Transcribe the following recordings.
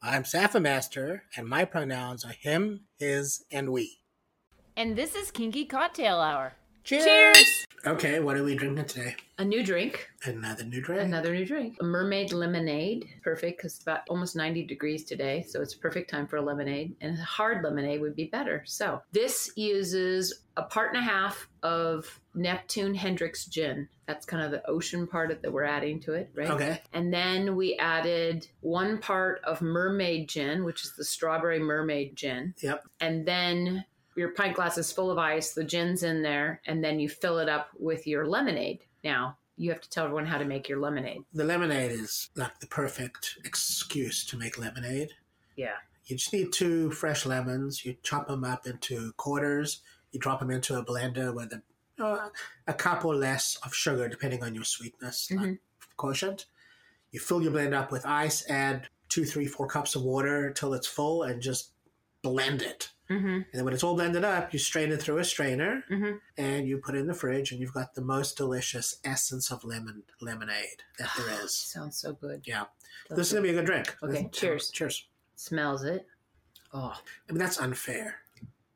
I'm Saffermaster, and my pronouns are him, his, and we. And this is Kinky Cocktail Hour. Cheers! Cheers! Okay, what are we drinking today? A new drink. Another new drink. Another new drink. A mermaid lemonade. Perfect because it's about almost 90 degrees today. So it's a perfect time for a lemonade. And a hard lemonade would be better. So this uses a part and a half of Neptune Hendrick's gin. That's kind of the ocean part of, that we're adding to it, right? Okay. And then we added one part of mermaid gin, which is the strawberry mermaid gin. Yep. And then your pint glass is full of ice, the gin's in there, and then you fill it up with your lemonade. Now, you have to tell everyone how to make your lemonade. The lemonade is like the perfect excuse to make lemonade. Yeah. You just need two fresh lemons. You chop them up into quarters. You drop them into a blender with a, uh, a cup or less of sugar, depending on your sweetness like Mhm. quotient. You fill your blend up with ice, add two, three, four cups of water till it's full, and just blend it. Mm-hmm. And then when it's all blended up, you strain it through a strainer Mm-hmm. and you put it in the fridge, and you've got the most delicious essence of lemon lemonade that there is. Sounds so good. Yeah, this is gonna be a good drink. Okay, Let's- cheers. Cheers. Smells it. Oh, I mean, that's unfair.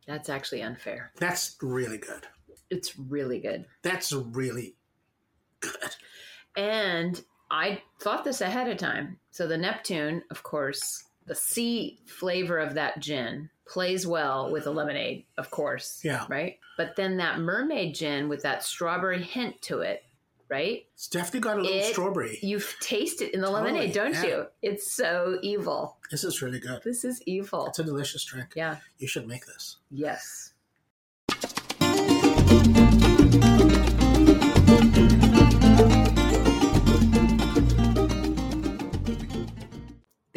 that's actually unfair. That's really good. It's really good. That's really good. And I thought this ahead of time. So the Neptune, of course, the sea flavor of that gin plays well with a lemonade, of course. Yeah. Right? But then that mermaid gin with that strawberry hint to it, right? It's definitely got a little It- strawberry. You taste it in the Totally, lemonade, don't yeah. you? It's so evil. This is really good. This is evil. It's a delicious drink. yeah. You should make this. Yes.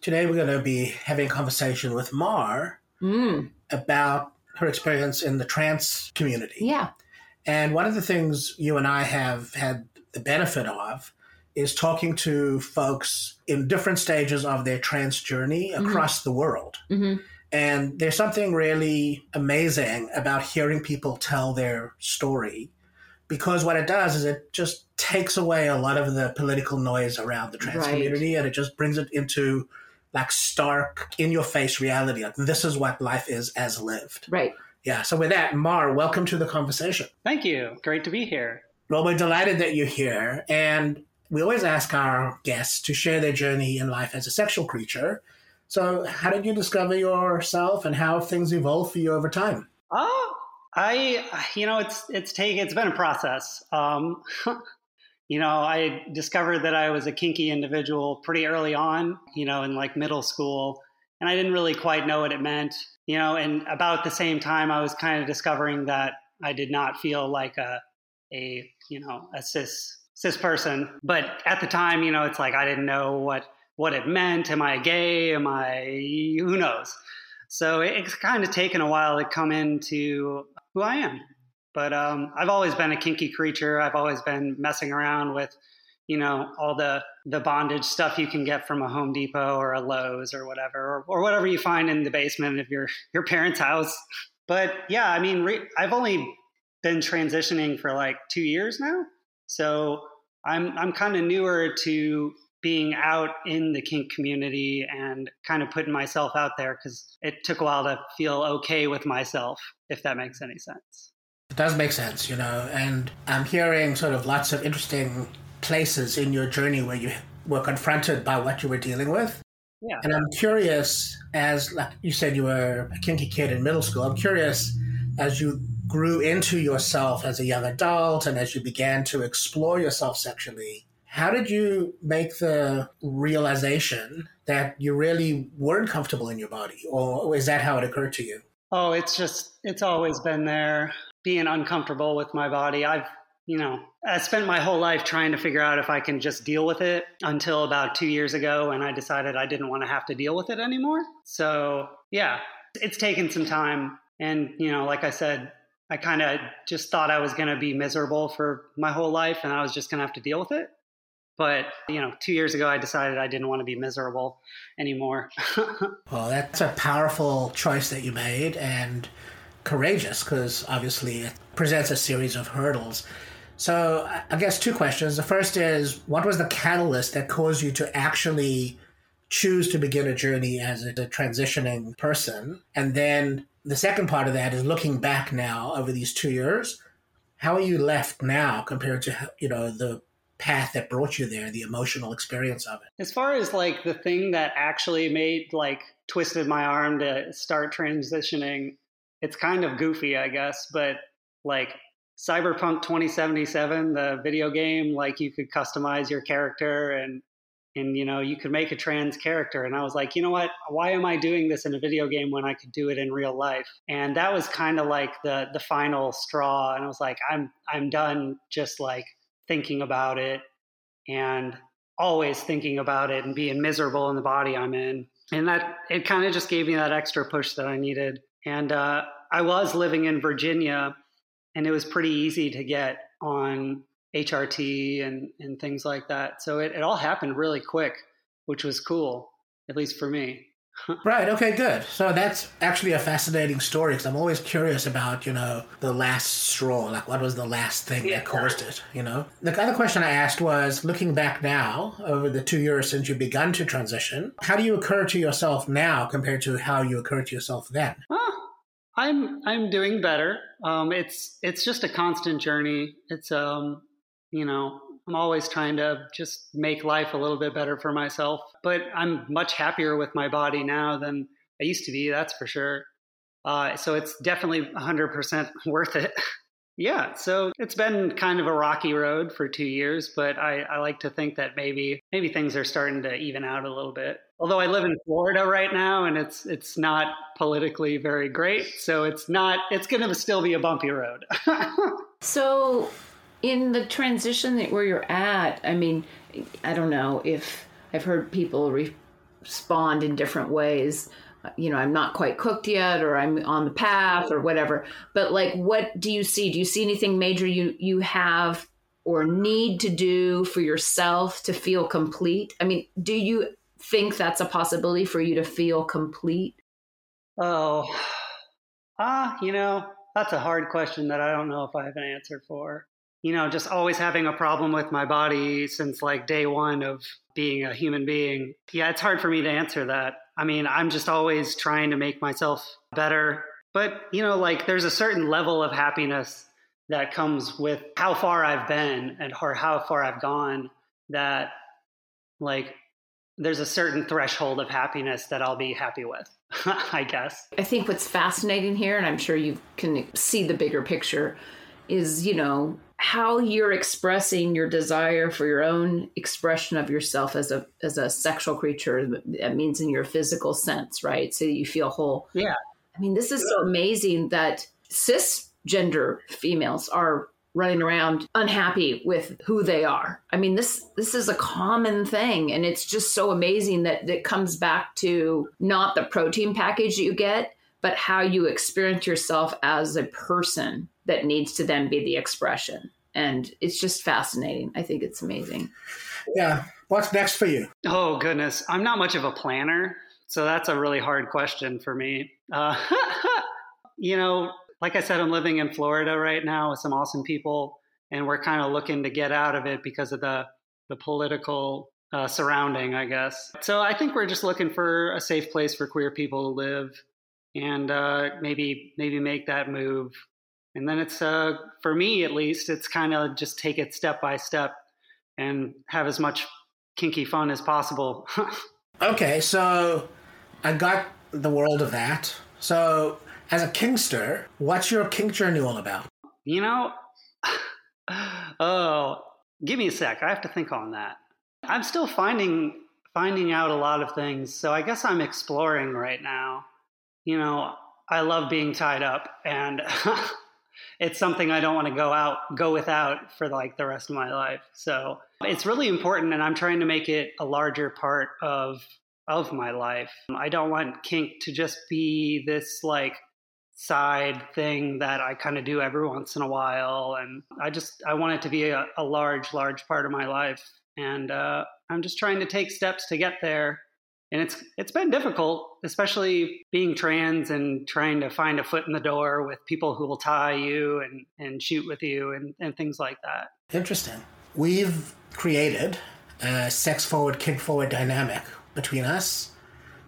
Today we're going to be having a conversation with Mar Mm, about her experience in the trans community. yeah. And one of the things you and I have had the benefit of is talking to folks in different stages of their trans journey across the world. hmm And there's something really amazing about hearing people tell their story because what it does is it just takes away a lot of the political noise around the trans Right. community and it just brings it into like stark, in your face reality. Like, this is what life is as lived. Right. Yeah. So, with that, Mar, welcome to the conversation. Thank you. Great to be here. Well, we're delighted that you're here. And we always ask our guests to share their journey in life as a sexual creature. So, how did you discover yourself and how have things evolved for you over time? Oh, I, you know, it's it's taken. It's been a process. Um, you know, I discovered that I was a kinky individual pretty early on. You know, in like middle school, and I didn't really quite know what it meant. You know, and about the same time, I was kind of discovering that I did not feel like a a you know a cis cis person. But at the time, you know, it's like I didn't know what what it meant. Am I gay? Am I who knows? So it's kind of taken a while to come into who I am. But um, I've always been a kinky creature. I've always been messing around with, you know, all the the bondage stuff you can get from a Home Depot or a Lowe's or whatever, or, or whatever you find in the basement of your your parents' house. But yeah, I mean, re- I've only been transitioning for like two years now, so I'm I'm kind of newer to being out in the kink community and kind of putting myself out there because it took a while to feel okay with myself, if that makes any sense. It does make sense, you know, and I'm hearing sort of lots of interesting places in your journey where you were confronted by what you were dealing with. Yeah. And I'm curious, as like you said, you were a kinky kid in middle school. I'm curious, as you grew into yourself as a young adult and as you began to explore yourself sexually, how did you make the realization that you really weren't comfortable in your body? Or is that how it occurred to you? Oh, it's just, it's always been there, being uncomfortable with my body. I've, you know, I spent my whole life trying to figure out if I can just deal with it until about two years ago and I decided I didn't want to have to deal with it anymore. So, yeah, it's taken some time. And, you know, like I said, I kind of just thought I was going to be miserable for my whole life and I was just going to have to deal with it. But, you know, two years ago, I decided I didn't want to be miserable anymore. well, that's a powerful choice that you made and courageous because obviously it presents a series of hurdles. So, I guess two questions. The first is what was the catalyst that caused you to actually choose to begin a journey as a transitioning person? And then the second part of that is looking back now over these two years. How are you left now compared to you know the path that brought you there, the emotional experience of it? As far as like the thing that actually made like twisted my arm to start transitioning, it's kind of goofy, I guess, but like Cyberpunk 2077, the video game, like you could customize your character and and you know you could make a trans character and i was like you know what why am i doing this in a video game when i could do it in real life and that was kind of like the the final straw and i was like i'm i'm done just like thinking about it and always thinking about it and being miserable in the body I'm in. And that it kind of just gave me that extra push that I needed. And uh, I was living in Virginia, and it was pretty easy to get on HRT and, and things like that. So it, it all happened really quick, which was cool, at least for me. Right. Okay. Good. So that's actually a fascinating story because I'm always curious about you know the last straw, like what was the last thing yeah. that caused it. You know, the other question I asked was, looking back now over the two years since you begun to transition, how do you occur to yourself now compared to how you occurred to yourself then? Oh, I'm I'm doing better. Um, it's it's just a constant journey. It's um, you know, I'm always trying to just make life a little bit better for myself. But I'm much happier with my body now than I used to be, that's for sure. Uh, so it's definitely 100% worth it. yeah, so it's been kind of a rocky road for two years, but I, I like to think that maybe maybe things are starting to even out a little bit. Although I live in Florida right now, and it's it's not politically very great, so it's not it's going to still be a bumpy road. so in the transition that where you're at, I mean, I don't know if I've heard people respond in different ways. You know, I'm not quite cooked yet, or I'm on the path, or whatever. But like, what do you see? Do you see anything major you you have or need to do for yourself to feel complete? I mean, do you think that's a possibility for you to feel complete? Oh, ah, you know, that's a hard question that I don't know if I have an answer for you know, just always having a problem with my body since like day one of being a human being. Yeah, it's hard for me to answer that. I mean, I'm just always trying to make myself better. But, you know, like there's a certain level of happiness that comes with how far I've been and or how far I've gone that like there's a certain threshold of happiness that I'll be happy with, I guess. I think what's fascinating here, and I'm sure you can see the bigger picture, is, you know, how you're expressing your desire for your own expression of yourself as a as a sexual creature that means in your physical sense right? So you feel whole. Yeah. I mean this is so amazing that cisgender females are running around unhappy with who they are. I mean, this this is a common thing and it's just so amazing that it comes back to not the protein package that you get, but how you experience yourself as a person that needs to then be the expression. And it's just fascinating. I think it's amazing. Yeah. What's next for you? Oh, goodness. I'm not much of a planner. So that's a really hard question for me. Uh, you know, like I said, I'm living in Florida right now with some awesome people, and we're kind of looking to get out of it because of the the political uh, surrounding, I guess. So I think we're just looking for a safe place for queer people to live, and uh, maybe maybe make that move. And then it's uh, for me at least, it's kind of just take it step by step and have as much kinky fun as possible. okay, so I got the world of that. So as a kinkster, what's your kink journey all about? You know, oh, give me a sec. I have to think on that. I'm still finding finding out a lot of things, so I guess I'm exploring right now. You know, I love being tied up, and it's something I don't want to go out go without for like the rest of my life. So it's really important, and I'm trying to make it a larger part of of my life. I don't want kink to just be this like side thing that I kind of do every once in a while. And I just, I want it to be a, a large, large part of my life. And uh, I'm just trying to take steps to get there. And it's it's been difficult, especially being trans and trying to find a foot in the door with people who will tie you and, and shoot with you and, and things like that. Interesting. We've created a sex forward, kink forward dynamic between us.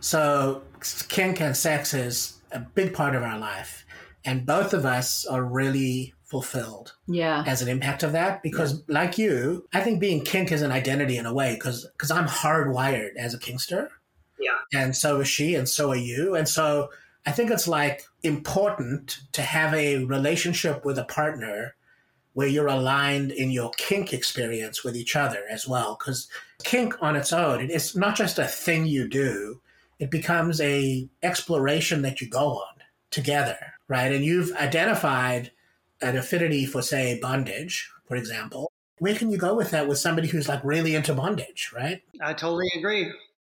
So kink and sex is a big part of our life. And both of us are really fulfilled yeah as an impact of that because yeah. like you i think being kink is an identity in a way because because i'm hardwired as a kinkster yeah and so is she and so are you and so i think it's like important to have a relationship with a partner where you're aligned in your kink experience with each other as well because kink on its own it's not just a thing you do it becomes a exploration that you go on together, right? And you've identified an affinity for, say, bondage, for example. Where can you go with that with somebody who's like really into bondage, right? I totally agree.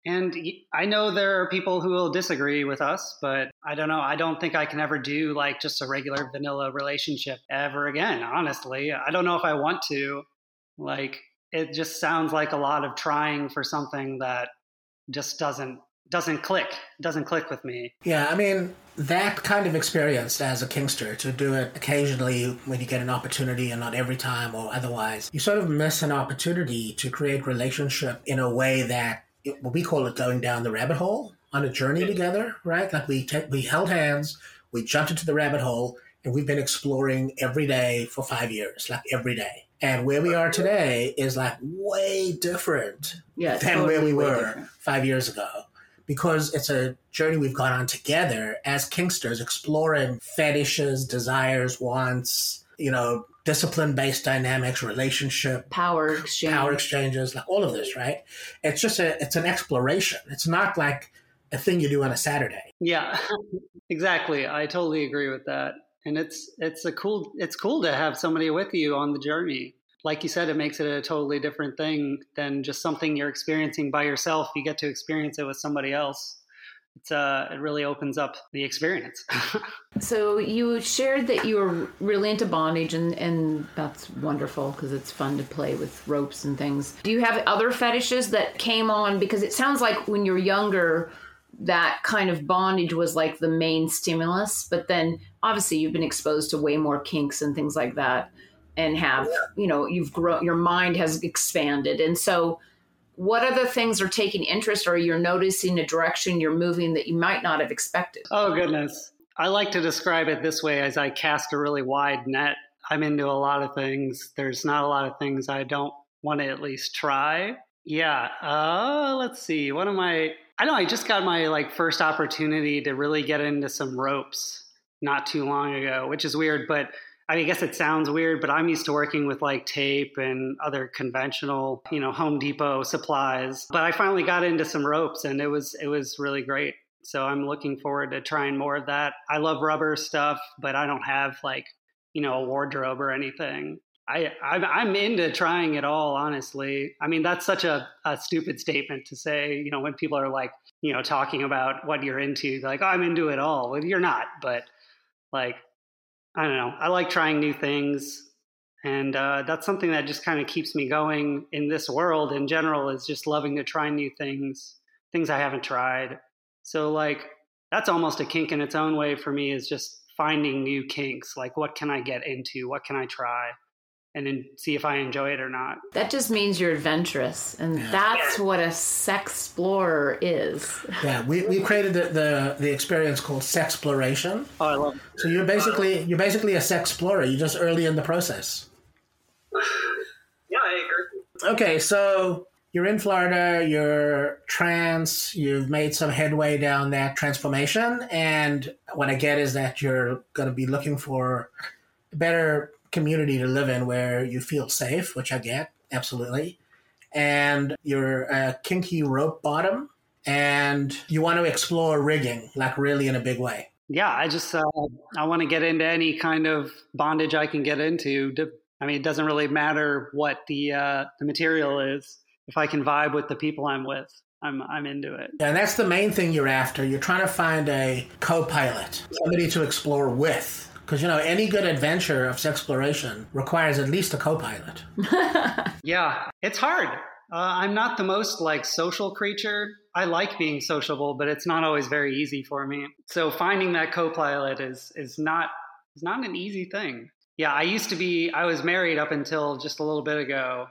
And I know there are people who will disagree with us, but I don't know. I don't think I can ever do like just a regular vanilla relationship ever again, honestly. I don't know if I want to. Like, it just sounds like a lot of trying for something that just doesn't doesn't click doesn't click with me yeah i mean that kind of experience as a kinkster to do it occasionally when you get an opportunity and not every time or otherwise you sort of miss an opportunity to create relationship in a way that what we call it going down the rabbit hole on a journey together right? Like we te- we held hands we jumped into the rabbit hole and we've been exploring every day for five years like every day. And where we are today is like way different yeah, than totally where we were different. five years ago. Because it's a journey we've gone on together as Kinksters, exploring fetishes, desires, wants, you know, discipline based dynamics, relationship, power exchange, power exchanges, like all of this, right? It's just a, it's an exploration. It's not like a thing you do on a Saturday. Yeah, exactly. I totally agree with that. And it's, it's a cool, it's cool to have somebody with you on the journey like you said, it makes it a totally different thing than just something you're experiencing by yourself. You get to experience it with somebody else. It's uh, it really opens up the experience. so you shared that you were really into bondage, and and that's wonderful because it's fun to play with ropes and things. Do you have other fetishes that came on? Because it sounds like when you're younger, that kind of bondage was like the main stimulus, but then obviously you've been exposed to way more kinks and things like that and have you know you've grown your mind has expanded and so what other things are taking interest or you're noticing a direction you're moving that you might not have expected? Oh goodness. I like to describe it this way as i cast a really wide net. I'm into a lot of things. There's not a lot of things i don't want to at least try. Yeah uh let's see. What am i i know i just got my like first opportunity to really get into some ropes not too long ago which is weird but I, mean, I guess it sounds weird, but I'm used to working with like tape and other conventional, you know, Home Depot supplies. But I finally got into some ropes and it was it was really great. So I'm looking forward to trying more of that. I love rubber stuff, but I don't have like you know, a wardrobe or anything. I, I'm into trying it all, honestly. I mean, that's such a, a stupid statement to say, you know, when people are like, you know, talking about what you're into, like, oh, I'm into it all. Well, you're not, but like, I don't know. I like trying new things. And uh, that's something that just kind of keeps me going in this world in general is just loving to try new things, things I haven't tried. So, like, that's almost a kink in its own way for me is just finding new kinks. Like, what can I get into? What can I try? And then see if I enjoy it or not. That just means you're adventurous, and yeah. that's what a sex explorer is. Yeah, we, we created the, the, the experience called Sexploration. Oh, I love. It. So you're basically you're basically a sex explorer. You're just early in the process. yeah, I agree. Okay, so you're in Florida. You're trans. You've made some headway down that transformation, and what I get is that you're going to be looking for better community to live in where you feel safe, which I get absolutely, and you're a kinky rope bottom, and you want to explore rigging like really in a big way. Yeah, I just uh, I want to get into any kind of bondage I can get into. I mean, it doesn't really matter what the uh, the material is. If I can vibe with the people I'm with, I'm I'm into it. Yeah, And that's the main thing you're after. You're trying to find a co-pilot, somebody to explore with. Because, you know, any good adventure of exploration requires at least a co pilot. yeah, it's hard. Uh, I'm not the most like social creature. I like being sociable, but it's not always very easy for me. So finding that co-pilot is is not is not an easy thing. Yeah, I used to be I was married up until just a little bit ago.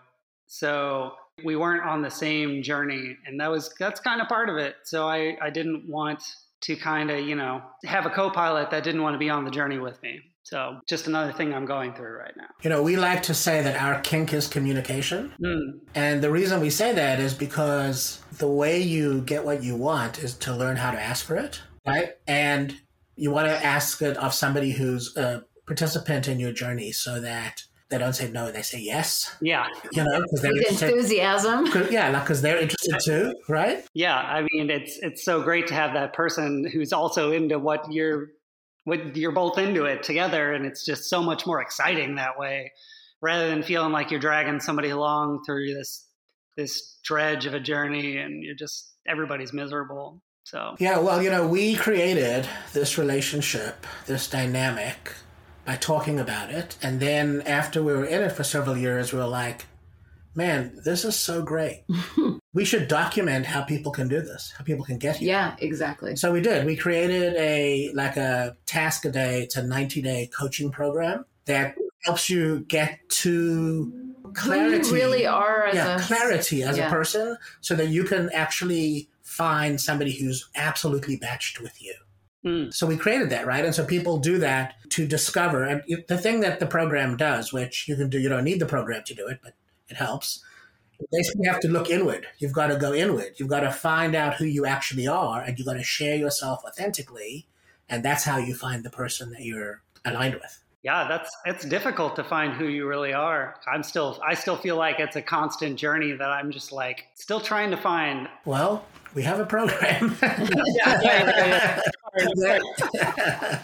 So we weren't on the same journey and that was that's kind of part of it. So I I didn't want to kind of, you know, have a co pilot that didn't want to be on the journey with me. So just another thing I'm going through right now. You know, we like to say that our kink is communication. Mm. And the reason we say that is because the way you get what you want is to learn how to ask for it, right? And you want to ask it of somebody who's a participant in your journey so that they don't say no, they say yes. Yeah. You know, because they're enthusiasm. Yeah, like because they're interested too, right? Yeah, I mean, it's it's so great to have that person who's also into what you're what you're both into it together, and it's just so much more exciting that way, rather than feeling like you're dragging somebody along through this this dredge of a journey, and you're just everybody's miserable. So yeah, well, you know, we created this relationship, this dynamic by talking about it. And then after we were in it for several years, we were like, man, this is so great. we should document how people can do this, how people can get here. Yeah, exactly. So we did. We created a like a task a day. It's a 90 day coaching program that helps you get to clarity. Who you really are as yeah, a clarity as yeah. a person so that you can actually find somebody who's absolutely matched with you. Mm. So we created that, right? And so people do that to discover. And the thing that the program does, which you can do, you don't need the program to do it, but it helps. Basically, you have to look inward. You've got to go inward. You've got to find out who you actually are, and you've got to share yourself authentically. And that's how you find the person that you're aligned with. Yeah, that's it's difficult to find who you really are. I'm still I still feel like it's a constant journey that I'm just like still trying to find. Well, we have a program. yeah, yeah, yeah,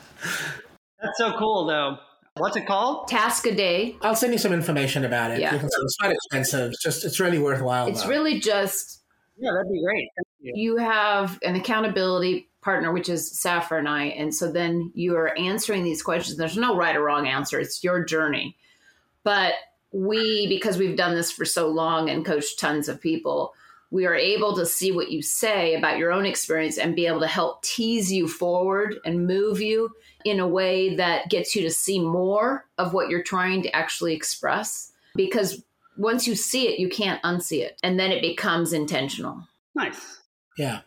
that's so cool though. What's it called? Task a day. I'll send you some information about it. Yeah. it's not expensive. It's just it's really worthwhile. It's though. really just Yeah, that'd be great. You. you have an accountability partner, which is Safra and I. And so then you are answering these questions. There's no right or wrong answer, it's your journey. But we, because we've done this for so long and coached tons of people, we are able to see what you say about your own experience and be able to help tease you forward and move you in a way that gets you to see more of what you're trying to actually express. Because once you see it, you can't unsee it. And then it becomes intentional. Nice. Yeah.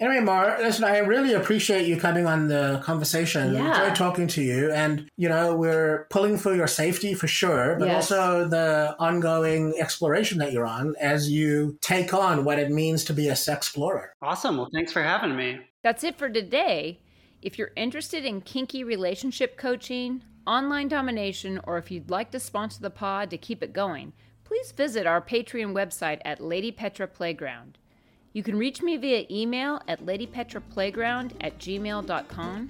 Anyway, Mar, listen, I really appreciate you coming on the conversation. Yeah. Enjoy talking to you. And, you know, we're pulling for your safety for sure, but yes. also the ongoing exploration that you're on as you take on what it means to be a sex explorer. Awesome. Well, thanks for having me. That's it for today. If you're interested in kinky relationship coaching, online domination, or if you'd like to sponsor the pod to keep it going, please visit our Patreon website at Lady Petra Playground. You can reach me via email at ladypetraplayground at gmail.com.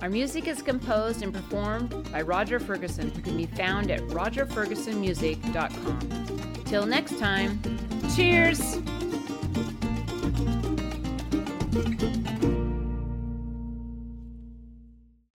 Our music is composed and performed by Roger Ferguson, who can be found at rogerfergusonmusic.com. Till next time, cheers!